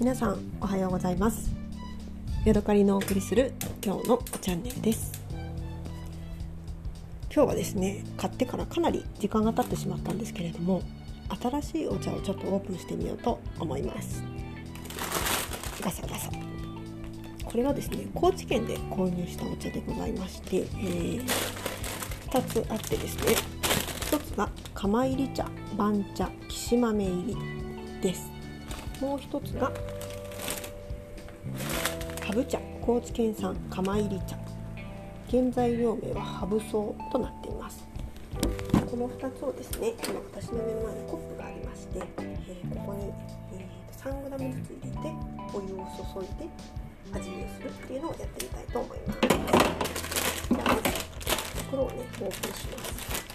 皆さんおはようございます。ヤドカリのお送りする今日のチャンネルです。今日はですね買ってからかなり時間が経ってしまったんですけれども新しいお茶をちょっとオープンしてみようと思います。ガサガサ。これはですね高知県で購入したお茶でございまして、えー、2つあってですね1つが釜入り茶番茶きし豆入りです。もう一つがハブ茶高知県産釜入り茶。原材料名はハブソウとなっています。この2つをですね今私の目の前にコップがありまして、えー、ここに、えー、3g ずつ入れてお湯を注いで味見をするっていうのをやってみたいと思います。じゃあまず袋をねオープンします。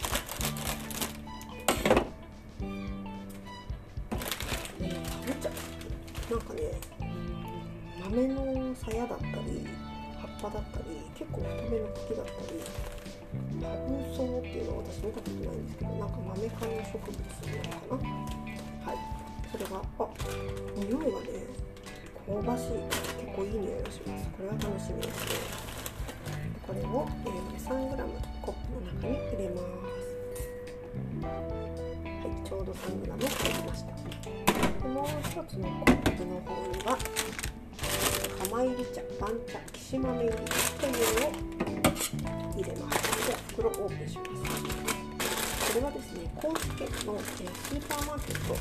豆の鞘だったり葉っぱだったり結構太めの茎だったりハブソウっていうのは私見たことないんですけどなんか豆科の植物なのかな。はい。それがあ匂いがね香ばしい結構いい匂いがします。これは楽しみですね。これを、えー、3g コップの中に入れます。はい。ちょうど 3g 入りました。もう一つのコップの方には釜入り茶番茶きし豆入りというのを入れますでは袋をオープンしますこれはですね高知県のスーパーマーケット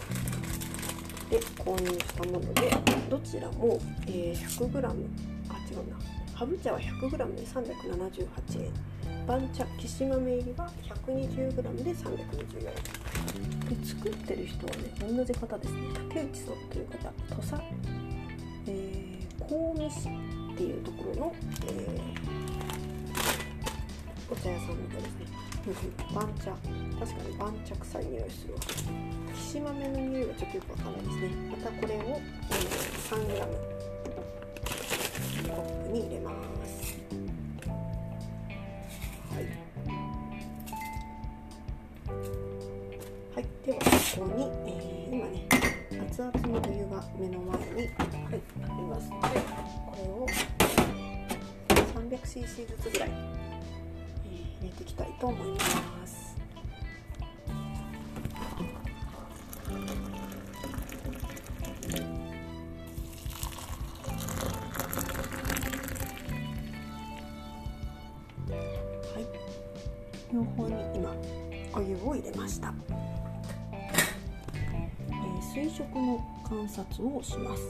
で購入したものでどちらも 100g あ違うなハブ茶は 100g で378円番茶きし豆入りは 120g で324円で作ってる人はね同じ方ですね竹内さんという方土佐、えー、香美市っていうところの、えー、お茶屋さんみたいですね。番茶。確かに番茶臭い匂いするわ。きし豆の匂いがちょっとよくわかんないですね。またこれを、えー、3g コップに入れます。はい。はい。ではここに、えー、熱々のお湯が目の前に、はい、ありますのでこれを 300cc ずつぐらい、え、入れていきたいと思います両方に今お湯を入れました。水色の観察をします。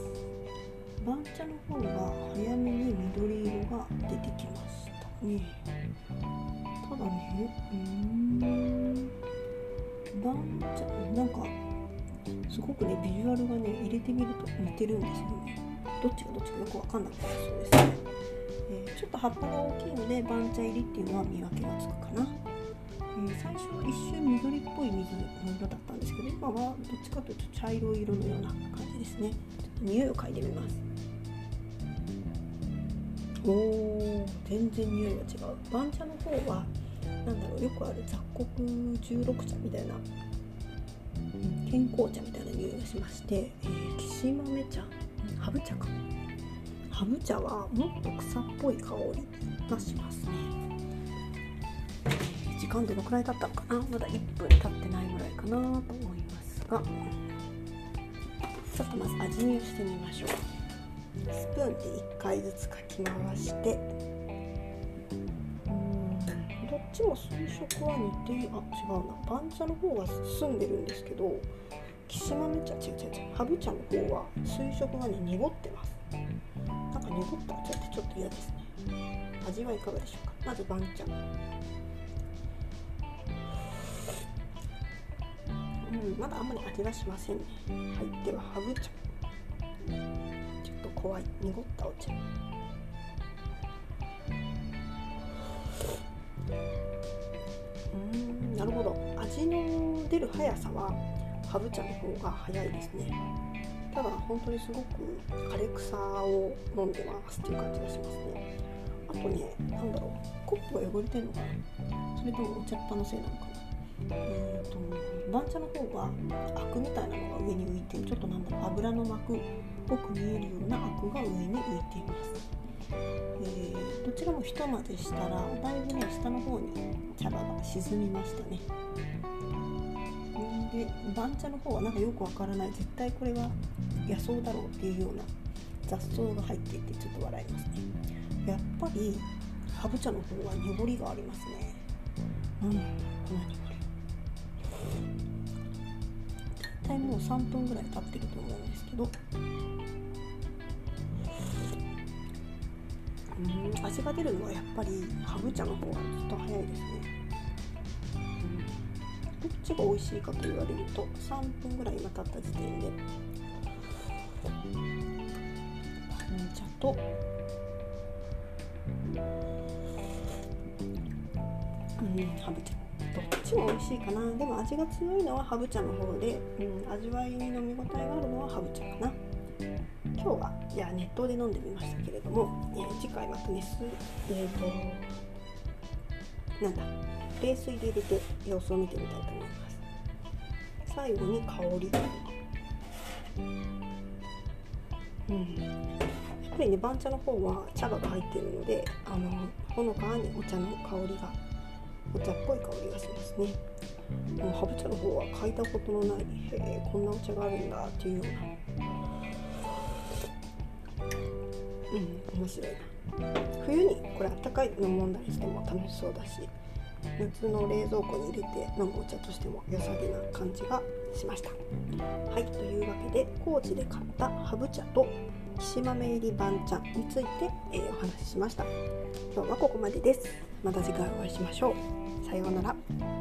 番茶の方が早めに緑色が出てきましたね。ただねうん。番茶なんかすごくねビジュアルがね入れてみると似てるんですよね。どっちがどっちかよくわかんなくなりそうですね、えー、ちょっと葉っぱが大きいので番茶入りっていうのは見分けがつくかな。えー、最初は一瞬緑っぽい水の色だったんですけど今はどっちかというと茶色い色のような感じですね。ちょっと匂いを嗅いでみます。おー全然匂いが違う。番茶の方は何だろうよくある雑穀十六茶みたいな健康茶みたいな匂いがしまして、えー、きし豆茶？ハブ茶か。ハブ茶はもっと草っぽい香りがしますね。時間どのくらい経ったのかな？まだ1分経ってないぐらいかなと思います。がちょっとまず味見をしてみましょう。スプーンで1回ずつかき回して。うんどっちも水色は似てあ違うな。番茶の方が澄んでるんですけどきし豆茶違う違う違う。ハブ茶の方は水色がね濁ってます。なんか濁ったお茶ってちょっと嫌ですね。味はいかがでしょうか。まず番茶。うんまだあんまり味がしませんね。はいではハブ茶。ちょっと怖い。濁ったお茶。うんなるほど。味の出る速さはハブ茶の方が早いですね。ただ本当にすごく枯れ草を飲んでますっていう感じがしますね。あとね何だろう。コップが汚れてんのかな。それともお茶っ葉のせいなのか。えーと、番茶の方がアクみたいなのが上に浮いてちょっとなんだろう油の膜っぽく見えるようなアクが上に浮いています、えーどちらもひと混ぜしたらだいぶね下の方に茶葉が沈みましたね。で番茶の方はなんかよくわからない。絶対これは野草だろうっていうような雑草が入っていてちょっと笑いますね。やっぱりハブ茶の方は濁りがありますね。なん体もう3分ぐらい経ってると思うんですけど。うん味が出るのはやっぱりハブ茶の方がずっと早いですね、うん、どっちが美味しいかと言われると3分ぐらい今経った時点で。番茶と。うんハブ茶どっちも美味しいかな。でも味が強いのはハブ茶の方で、うん、味わいに飲み応えがあるのはハブ茶かな。今日はじゃあ熱湯で飲んでみましたけれども、えー次回また熱水えっ、となんだ冷水で入れて様子を見てみたいと思います。最後に香り。うん。やっぱりね番茶の方は茶葉が入っているのであのほのかにお茶の香りがお茶っぽい香りがしますね。もうハブ茶の方は嗅いだことのないへえこんなお茶があるんだっていうような。うん面白いな。冬にこれあったかいの飲んだりしても楽しそうだし夏の冷蔵庫に入れて飲むお茶としても良さげな感じがしました。はいというわけで高知で買ったハブ茶ときし豆入り番茶について、えーお話ししました。今日はここまでです。また次回お会いしましょう。さようなら。